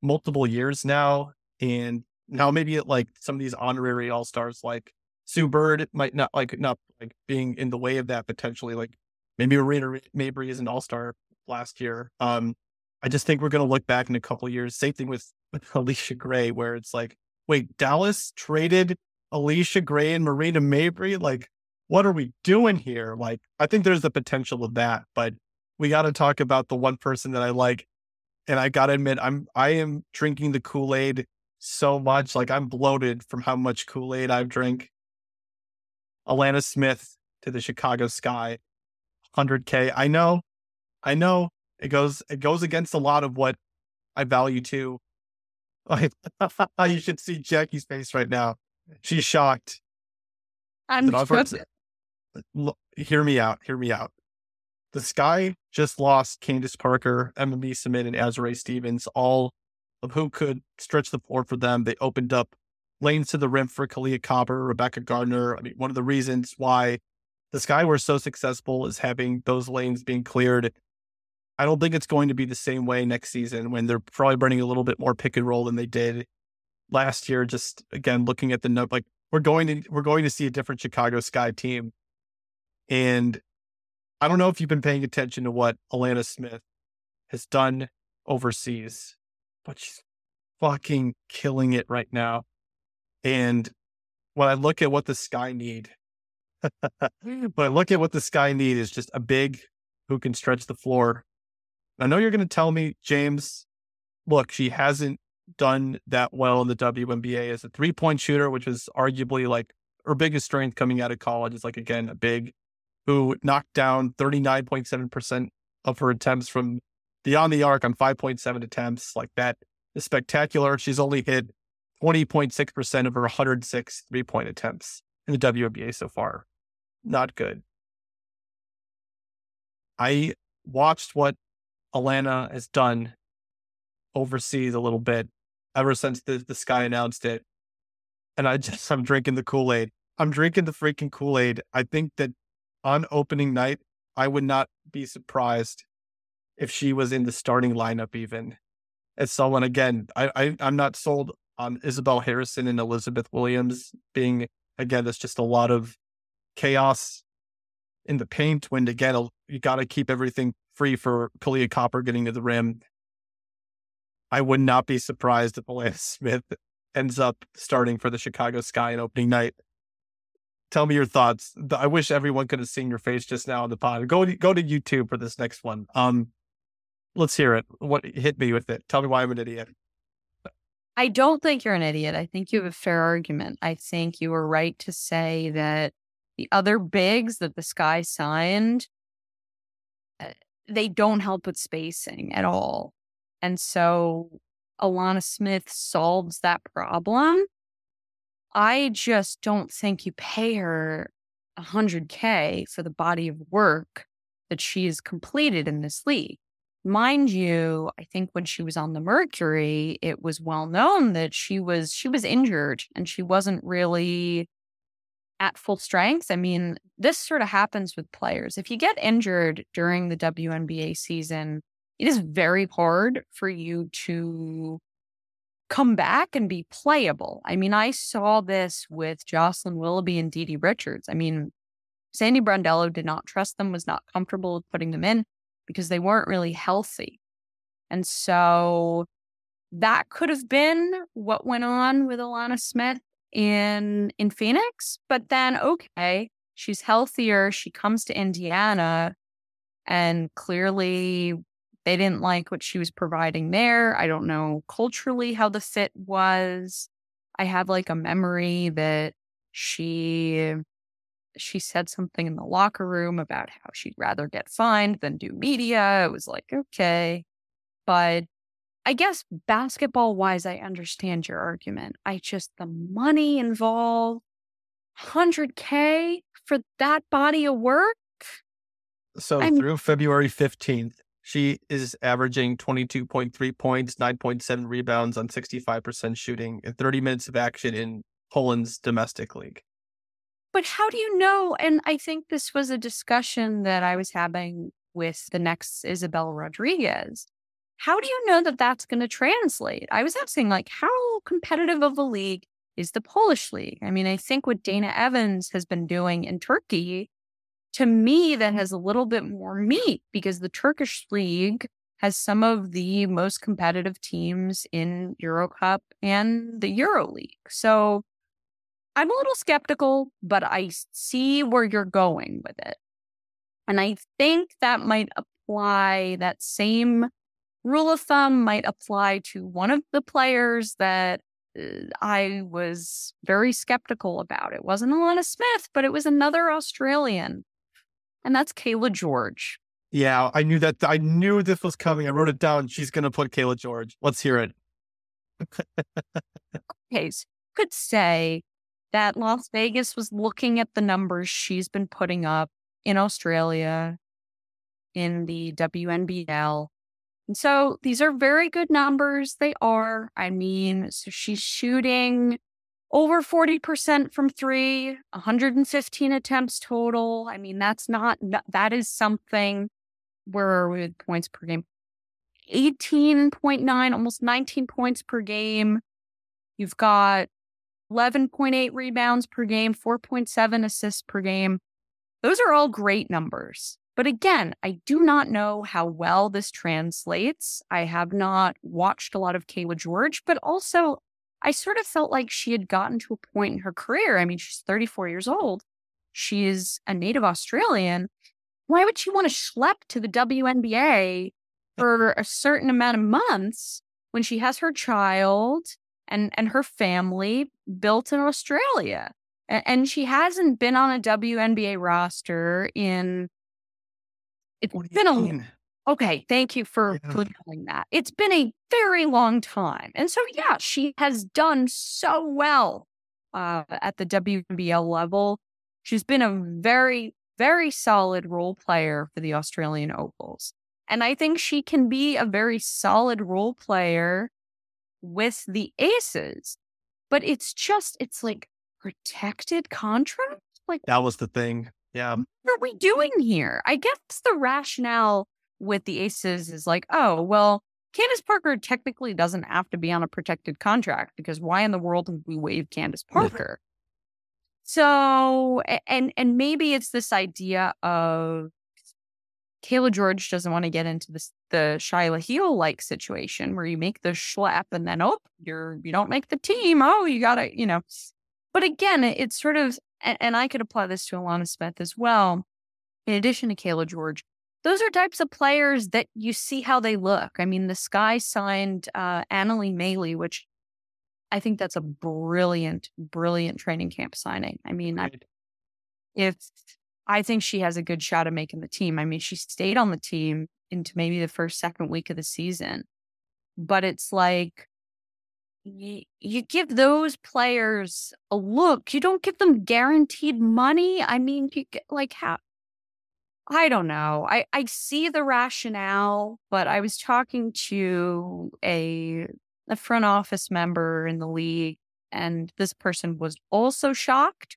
multiple years now and now maybe it, like some of these honorary all-stars like Sue Bird might not like not like being in the way of that potentially like maybe Marina Mabrey is an all-star last year. Um I just think we're going to look back in a couple years. Same thing with, Allisha Gray, where it's like, wait, Dallas traded Allisha Gray and Marina Mabrey. Like, what are we doing here? Like, I think there's the potential of that, but we got to talk about the one person that I like. And I got to admit, I'm, I am drinking the Kool Aid so much. Like, I'm bloated from how much Kool Aid I've drank. Alanna Smith to the Chicago Sky, 100K. I know, I know it goes it goes against a lot of what I value too. Like you should see Jackie's face right now. She's shocked. I'm shocked. Hear me out. Hear me out. The Sky just lost Candace Parker, Emma Meesseman, and Azurá Stevens, all of who could stretch the floor for them. They opened up lanes to the rim for Kahleah Copper, Rebekah Gardner. I mean, one of the reasons why the Sky were so successful is having those lanes being cleared I don't think it's going to be the same way next season when they're probably running a little bit more pick and roll than they did last year. Just again, looking at the note, like we're going to we're going to see a different Chicago Sky team, and I don't know if you've been paying attention to what Alanna Smith has done overseas, but she's fucking killing it right now. And when I look at what the Sky need, when I look at what the Sky need is just a big who can stretch the floor I know you're going to tell me, James, look, she hasn't done that well in the WNBA as a three point shooter, which was arguably like her biggest strength coming out of college. Is like, again, a big who knocked down 39.7% of her attempts from beyond the arc on 5.7 attempts. Like that is spectacular. She's only hit 20.6% of her 106 three point attempts in the WNBA so far. Not good. I watched what Alanna has done overseas a little bit ever since the, Sky announced it. And I just, I'm drinking the Kool Aid. I'm drinking the freaking Kool Aid. I think that on opening night, I would not be surprised if she was in the starting lineup even. As someone, again, I, I, I'm not sold on Isabelle Harrison and Elizabeth Williams being, again, there's just a lot of chaos in the paint when, again, you got to keep everything free for Kahleah Copper getting to the rim. I would not be surprised if Alanna Smith ends up starting for the Chicago Sky in opening night. Tell me your thoughts. I wish everyone could have seen your face just now on the pod. Go go to YouTube for this next one. Um, let's hear it. What hit me with it? Tell me why I'm an idiot. I don't think you're an idiot. I think you have a fair argument. I think you were right to say that the other bigs that the Sky signed uh, they don't help with spacing at all. And so Alanna Smith solves that problem. I just don't think you pay her 100K for the body of work that she has completed in this league. Mind you, I think when she was on the Mercury, it was well known that she was she was injured and she wasn't really at full strength. I mean, this sort of happens with players. If you get injured during the WNBA season, it is very hard for you to come back and be playable. I mean, I saw this with Jocelyn Willoughby and DiDi Richards. I mean, Sandy Brondello did not trust them, was not comfortable with putting them in because they weren't really healthy. And so that could have been what went on with Alanna Smith in in Phoenix. But then okay, she's healthier. She comes to Indiana and clearly they didn't like what she was providing there. I don't know culturally how the fit was. I have like a memory that she she said something in the locker room about how she'd rather get fined than do media. It was like, okay. But I guess basketball wise, I understand your argument. I just, the money involved, 100K for that body of work. So I'm, through February 15th, she is averaging 22.3 points, 9.7 rebounds on 65% shooting, and 30 minutes of action in Poland's domestic league. But how do you know? And I think this was a discussion that I was having with the next Isabel Rodriguez. How do you know that that's going to translate? I was asking, like, how competitive of a league is the Polish league? I mean, I think what Dana Evans has been doing in Turkey to me, that has a little bit more meat because the Turkish league has some of the most competitive teams in Eurocup and the Euro League. So I'm a little skeptical, but I see where you're going with it. And I think that might apply, that same rule of thumb might apply to one of the players that uh, I was very skeptical about. It wasn't Alanna Smith, but it was another Australian and that's Cayla George. Yeah, I knew that. I knew this was coming. I wrote it down. She's going to put Cayla George. Let's hear it. okay, so could say that Las Vegas was looking at the numbers she's been putting up in Australia in the WNBL. And so these are very good numbers. They are. I mean, so she's shooting over 40% from three, 115 attempts total. I mean, that's not, that is something where are we with points per game? 18.9, almost 19 points per game. You've got 11.8 rebounds per game, 4.7 assists per game. Those are all great numbers. But again, I do not know how well this translates. I have not watched a lot of Cayla George, but also I sort of felt like she had gotten to a point in her career. I mean, she's 34 years old. She is a native Australian. Why would she want to schlep to the WNBA for a certain amount of months when she has her child and, and her family built in Australia? And, and she hasn't been on a WNBA roster in it's been a Okay, thank you for yeah. clarifying that. It's been a very long time. And so, yeah, she has done so well uh, at the WNBL level. She's been a very, very solid role player for the Australian Opals. And I think she can be a very solid role player with the Aces. But it's just, it's like protected contract. Like, that was the thing. Yeah. What are we doing here? I guess the rationale with the Aces is like, oh, well, Candace Parker technically doesn't have to be on a protected contract because why in the world would we waive Candace Parker? so, and and maybe it's this idea of Cayla George doesn't want to get into this the Shyla Heal like situation where you make the schlep and then oh you're you don't make the team oh you gotta you know, but again it's sort of and, and I could apply this to Alanna Smith as well. In addition to Cayla George, those are types of players that you see how they look. I mean, the Sky signed uh, Anneli Maley, which I think that's a brilliant, brilliant training camp signing. I mean. I, if I think she has a good shot of making the team. I mean, she stayed on the team into maybe the first, second week of the season, but it's like you, you give those players a look. You don't give them guaranteed money. I mean, you get, like how I don't know. I, I see the rationale, but I was talking to a a front office member in the league, and this person was also shocked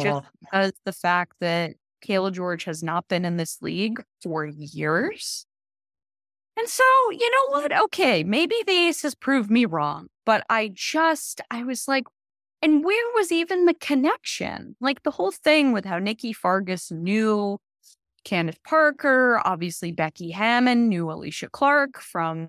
just because the fact that Cayla George has not been in this league for years. And so, you know what? Okay, maybe the ace has proved me wrong, but I just, I was like, and where was even the connection? Like the whole thing with how Nikki Fargas knew Candace Parker, obviously Becky Hammon knew Alysha Clark from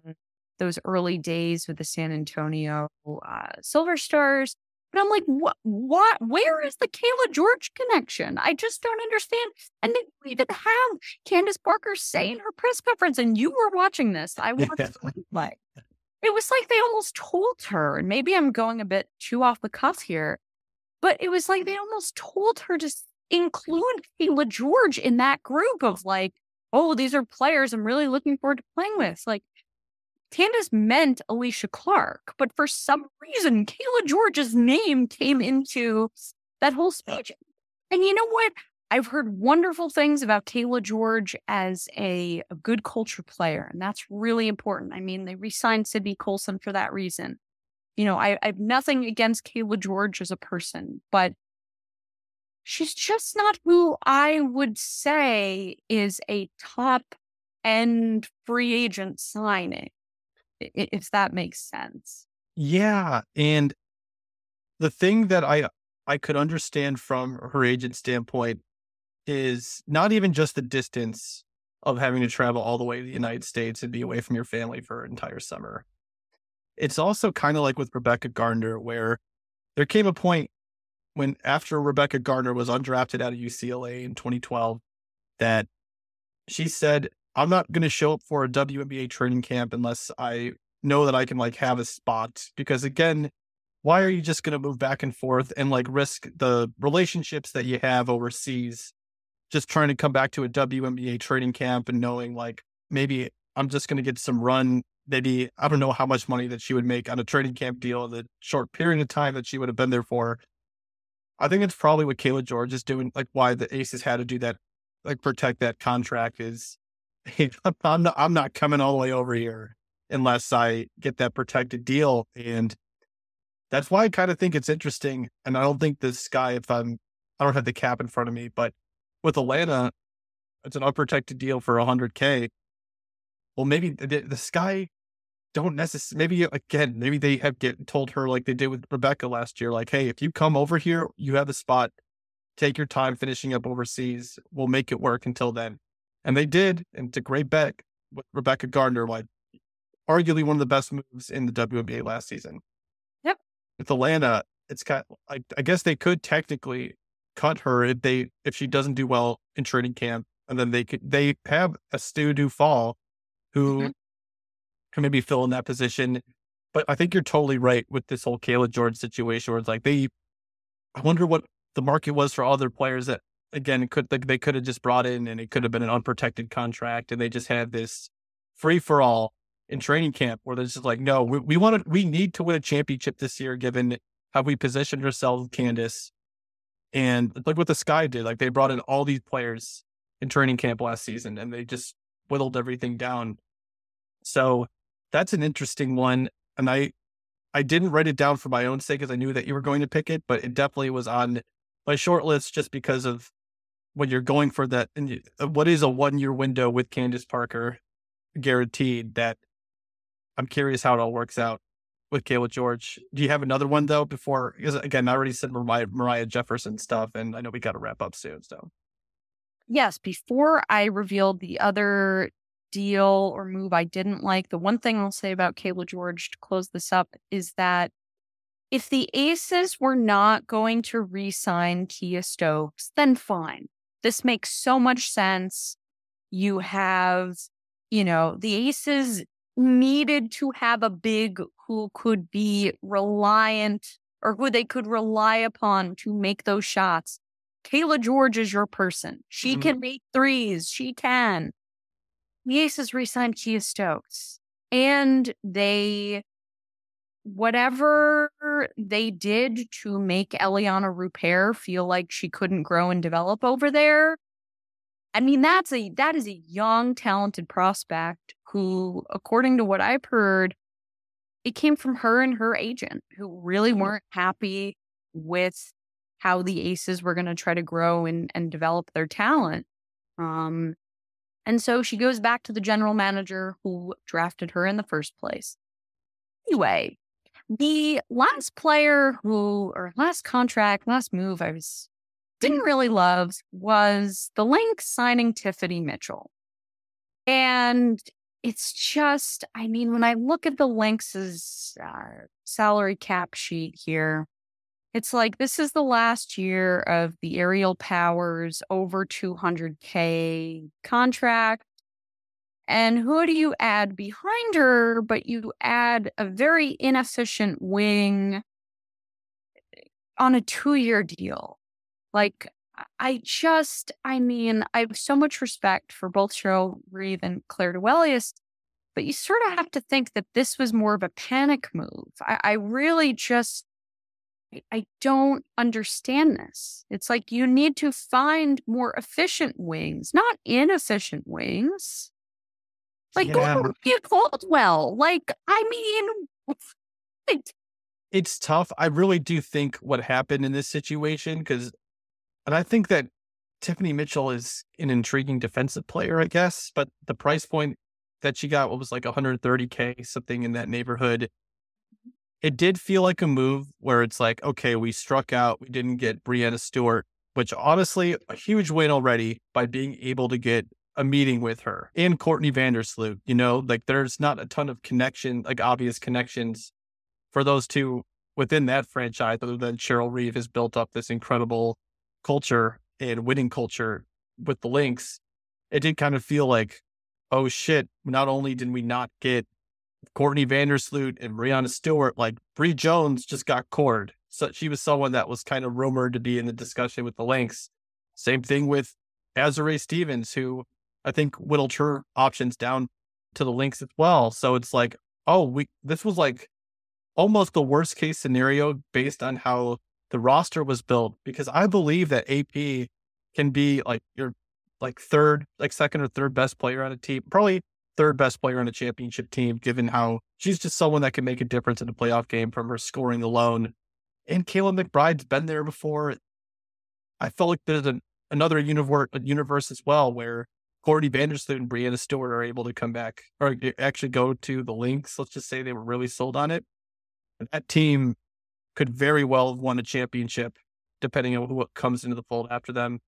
those early days with the San Antonio uh, Silver Stars. But I'm like, what? What? Where is the Cayla George connection? I just don't understand. And they even have Candace Parker saying her press conference, and you were watching this. I was like, it was like they almost told her, and maybe I'm going a bit too off the cuff here, but it was like they almost told her to include Cayla George in that group of like, oh, these are players I'm really looking forward to playing with. Like, Candace meant Alysha Clark, but for some reason, Cayla George's name came into that whole uh speech. And you know what? I've heard wonderful things about Cayla George as a, a good culture player, and that's really important. I mean, they re signed Sydney Colson for that reason. You know, I, I have nothing against Cayla George as a person, but she's just not who I would say is a top end free agent signing, if that makes sense. Yeah. And the thing that I I could understand from her agent standpoint is not even just the distance of having to travel all the way to the United States and be away from your family for an entire summer. It's also kind of like with Rebekah Gardner, where there came a point when after Rebekah Gardner was undrafted out of UCLA in 2012 that she said, I'm not going to show up for a WNBA training camp unless I know that I can like have a spot. Because again, why are you just going to move back and forth and like risk the relationships that you have overseas just trying to come back to a WNBA training camp and knowing like maybe I'm just going to get some run. Maybe I don't know how much money that she would make on a training camp deal, in the short period of time that she would have been there for. I think it's probably what Cayla George is doing, like why the Aces had to do that, like protect that contract is I'm not I'm not coming all the way over here unless I get that protected deal. And that's why I kind of think it's interesting. And I don't think this guy, if I'm I don't have the cap in front of me, but with Atlanta, it's an unprotected deal for hundred K. Well, maybe the, the Sky don't necessarily maybe again maybe they have get told her like they did with Rebekah last year like hey if you come over here you have a spot take your time finishing up overseas we'll make it work until then and they did and it's a great bet with rebekah gardner like arguably one of the best moves in the WNBA last season. Yep. With atlanta it's kind of, I, I guess they could technically cut her if they if she doesn't do well in training camp and then they could they have a Stu Dufall who mm-hmm. can maybe fill in that position. But I think you're totally right with this whole Cayla George situation where it's like they, I wonder what the market was for other players that again could like they could have just brought in and it could have been an unprotected contract and they just had this free for all in training camp where they're just like, no, we, we want to, we need to win a championship this year given how we positioned ourselves, Candace. And like what the Sky did, like they brought in all these players in training camp last season and they just whittled everything down. So that's an interesting one. And I, I didn't write it down for my own sake because I knew that you were going to pick it, but it definitely was on my short list just because of when you're going for that. And uh, what is a one year window with Candace Parker guaranteed that I'm curious how it all works out with Cayla George. Do you have another one though before? Because again, I already said Moriah, Moriah Jefferson stuff, and I know we got to wrap up soon. So, yes, before I revealed the other deal or move I didn't like. The one thing I'll say about Cayla George to close this up is that if the Aces were not going to re sign Kiah Stokes, then fine. This makes so much sense. You have, you know, the Aces needed to have a big who could be reliant or who they could rely upon to make those shots. Cayla George is your person. She mm-hmm. can make threes. She can the Aces re-signed Stokes, and they whatever they did to make Iliana Rupert feel like she couldn't grow and develop over there. I mean, that's a that is a young, talented prospect who, according to what I've heard, it came from her and her agent who really mm-hmm. weren't happy with how the aces were going to try to grow and, and develop their talent. Um, and so she goes back to the general manager who drafted her in the first place. Anyway, the last player who, or last contract, last move I was didn't really love was the Lynx signing Tiffany Mitchell. And it's just, I mean, when I look at the Lynx's uh, salary cap sheet here, it's like this is the last year of the Aerial Powers over 200K contract. And who do you add behind her? But you add a very inefficient wing on a two year deal. Like, I just, I mean, I have so much respect for both Cheryl Reeve and Clare Duwelius, but you sort of have to think that this was more of a panic move. I, I really just I don't understand this. It's like you need to find more efficient wings, not inefficient wings. Like yeah. go to Caldwell. Like, I mean, it, it's tough. I really do think what happened in this situation, because, and I think that Tiffany Mitchell is an intriguing defensive player, I guess, but the price point that she got, what was like 130K, something in that neighborhood it did feel like a move where it's like, okay, we struck out, we didn't get Breanna Stewart, which honestly, a huge win already by being able to get a meeting with her and Courtney Vandersloot. You know, like there's not a ton of connection, like obvious connections for those two within that franchise, other than Cheryl Reeve has built up this incredible culture and winning culture with the Lynx. It did kind of feel like, oh shit, not only did we not get Courtney Vandersloot and Breanna Stewart, like Bree Jones just got cored. So she was someone that was kind of rumored to be in the discussion with the Lynx. Same thing with Azurá Stevens, who I think whittled her options down to the Lynx as well. So it's like, oh, we this was like almost the worst case scenario based on how the roster was built. Because I believe that AP can be like your like third, like second or third best player on a team, probably third best player on a championship team, given how she's just someone that can make a difference in a playoff game from her scoring alone. And Kayla McBride's been there before. I felt like there's an, another universe, universe as well where Courtney Vandersloot and Breanna Stewart are able to come back or actually go to the Lynx. Let's just say they were really sold on it. And that team could very well have won a championship, depending on what comes into the fold after them.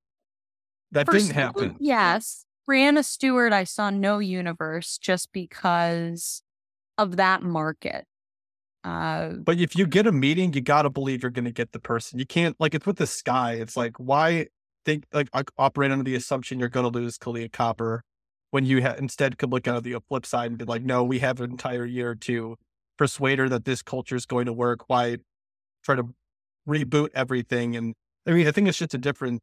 That didn't happen. Yes. Breanna Stewart, I saw no universe just because of that market. Uh, but if you get a meeting, you got to believe you're going to get the person. You can't, like, it's with the sky. It's like, why think, like, operate under the assumption you're going to lose Kahleah Copper when you ha- instead could look at the flip side and be like, no, we have an entire year to persuade her that this culture is going to work. Why try to reboot everything? And I mean, I think it's just a different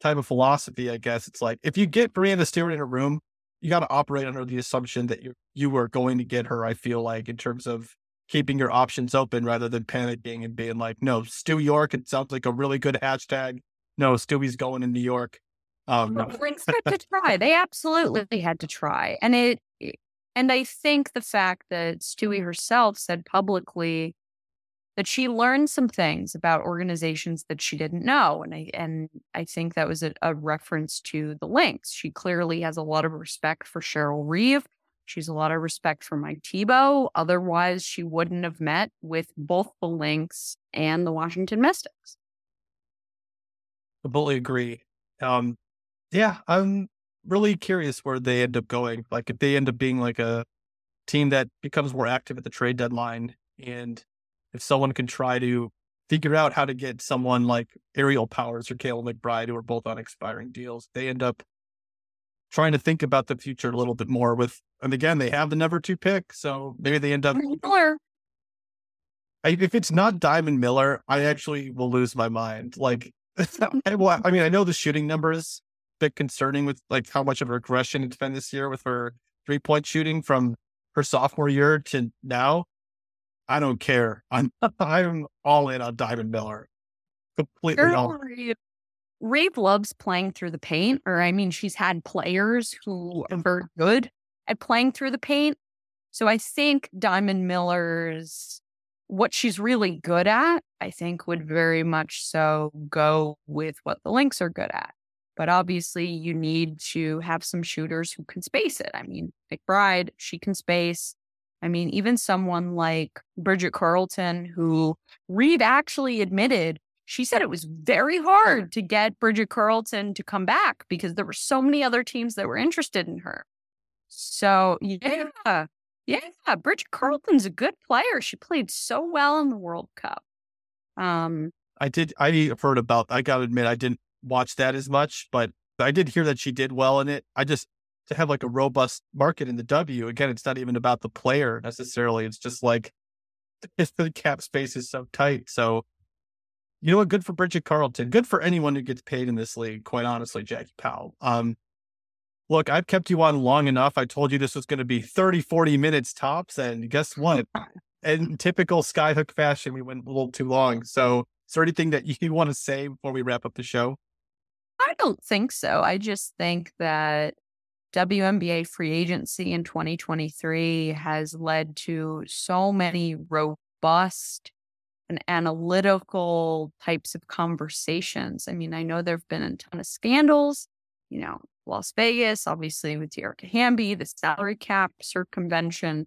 type of philosophy, I guess. It's like if you get Breanna Stewart in a room, you got to operate under the assumption that you you are going to get her. I feel like in terms of keeping your options open rather than panicking and being like, no, Stu York. It sounds like a really good hashtag. No, Stewie's going in New York. Um, no. had to try. They absolutely had to try, and it. And I think the fact that Stewie herself said publicly that she learned some things about organizations that she didn't know. And I and I think that was a, a reference to the Lynx. She clearly has a lot of respect for Cheryl Reeve. She's a lot of respect for Mike Thibault. Otherwise, she wouldn't have met with both the Lynx and the Washington Mystics. Completely agree. Um, yeah, I'm really curious where they end up going. Like if they end up being like a team that becomes more active at the trade deadline and if someone can try to figure out how to get someone like Aerial Powers or Kayla McBride, who are both on expiring deals, they end up trying to think about the future a little bit more with, and again, they have the number two pick. So maybe they end up. Miller. If it's not Diamond Miller, I actually will lose my mind. Like, well, I mean, I know the shooting number is a bit concerning with like how much of a regression it's been this year with her three point shooting from her sophomore year to now. I don't care. I'm I'm all in on Diamond Miller. Completely all. Reeve loves playing through the paint, or I mean, she's had players who are very good at playing through the paint. So I think Diamond Miller's what she's really good at, I think would very much so go with what the Lynx are good at. But obviously, you need to have some shooters who can space it. I mean, McBride, she can space. I mean, even someone like Bridget Carleton, who Reeve actually admitted, she said it was very hard to get Bridget Carleton to come back because there were so many other teams that were interested in her. So, yeah, yeah, Bridget Carleton's a good player. She played so well in the World Cup. Um, I did. I heard about. I got to admit, I didn't watch that as much, but I did hear that she did well in it. I just to have like a robust market in the W. Again, it's not even about the player necessarily. It's just like the cap space is so tight. So, you know what? Good for Bridget Carleton. Good for anyone who gets paid in this league. Quite honestly, Jackie Powell. Um, look, I've kept you on long enough. I told you this was going to be 30, 40 minutes tops. And guess what? In typical Skyhook fashion, we went a little too long. So, is there anything that you want to say before we wrap up the show? I don't think so. I just think that WNBA free agency in 2023 has led to so many robust and analytical types of conversations. I mean, I know there have been a ton of scandals, you know, Las Vegas, obviously with Dearica Hamby, the salary cap circumvention,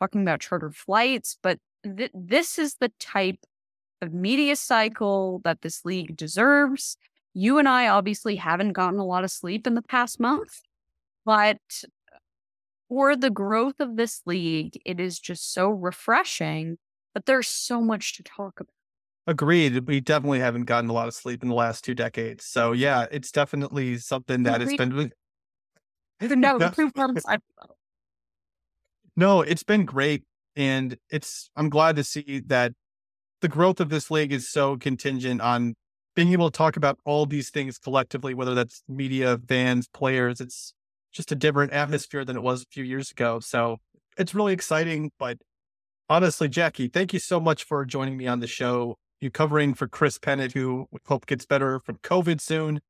talking about chartered flights. But th- this is the type of media cycle that this league deserves. You and I obviously haven't gotten a lot of sleep in the past month, but for the growth of this league, it is just so refreshing. But there's so much to talk about. Agreed. We definitely haven't gotten a lot of sleep in the last two decades. So yeah, it's definitely something that has been. No, no, it's been great, and it's. I'm glad to see that the growth of this league is so contingent on being able to talk about all these things collectively, whether that's media, fans, players. It's just a different atmosphere than it was a few years ago. So it's really exciting. But honestly, Jackie, thank you so much for joining me on the show you covering for Chris Pennant, who we hope gets better from COVID soon.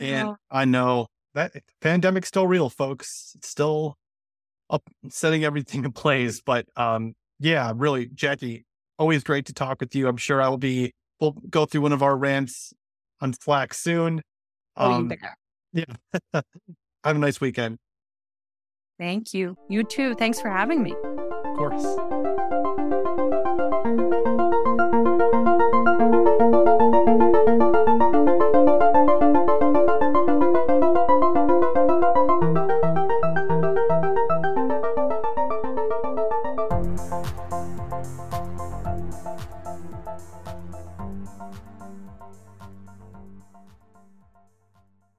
And I know that pandemic's still real, folks. It's still up setting everything in place. But um, yeah, really, Jackie, always great to talk with you. I'm sure I will be we'll go through one of our rants on Slack soon. Um, yeah. Have a nice weekend. Thank you. You too. Thanks for having me. Of course.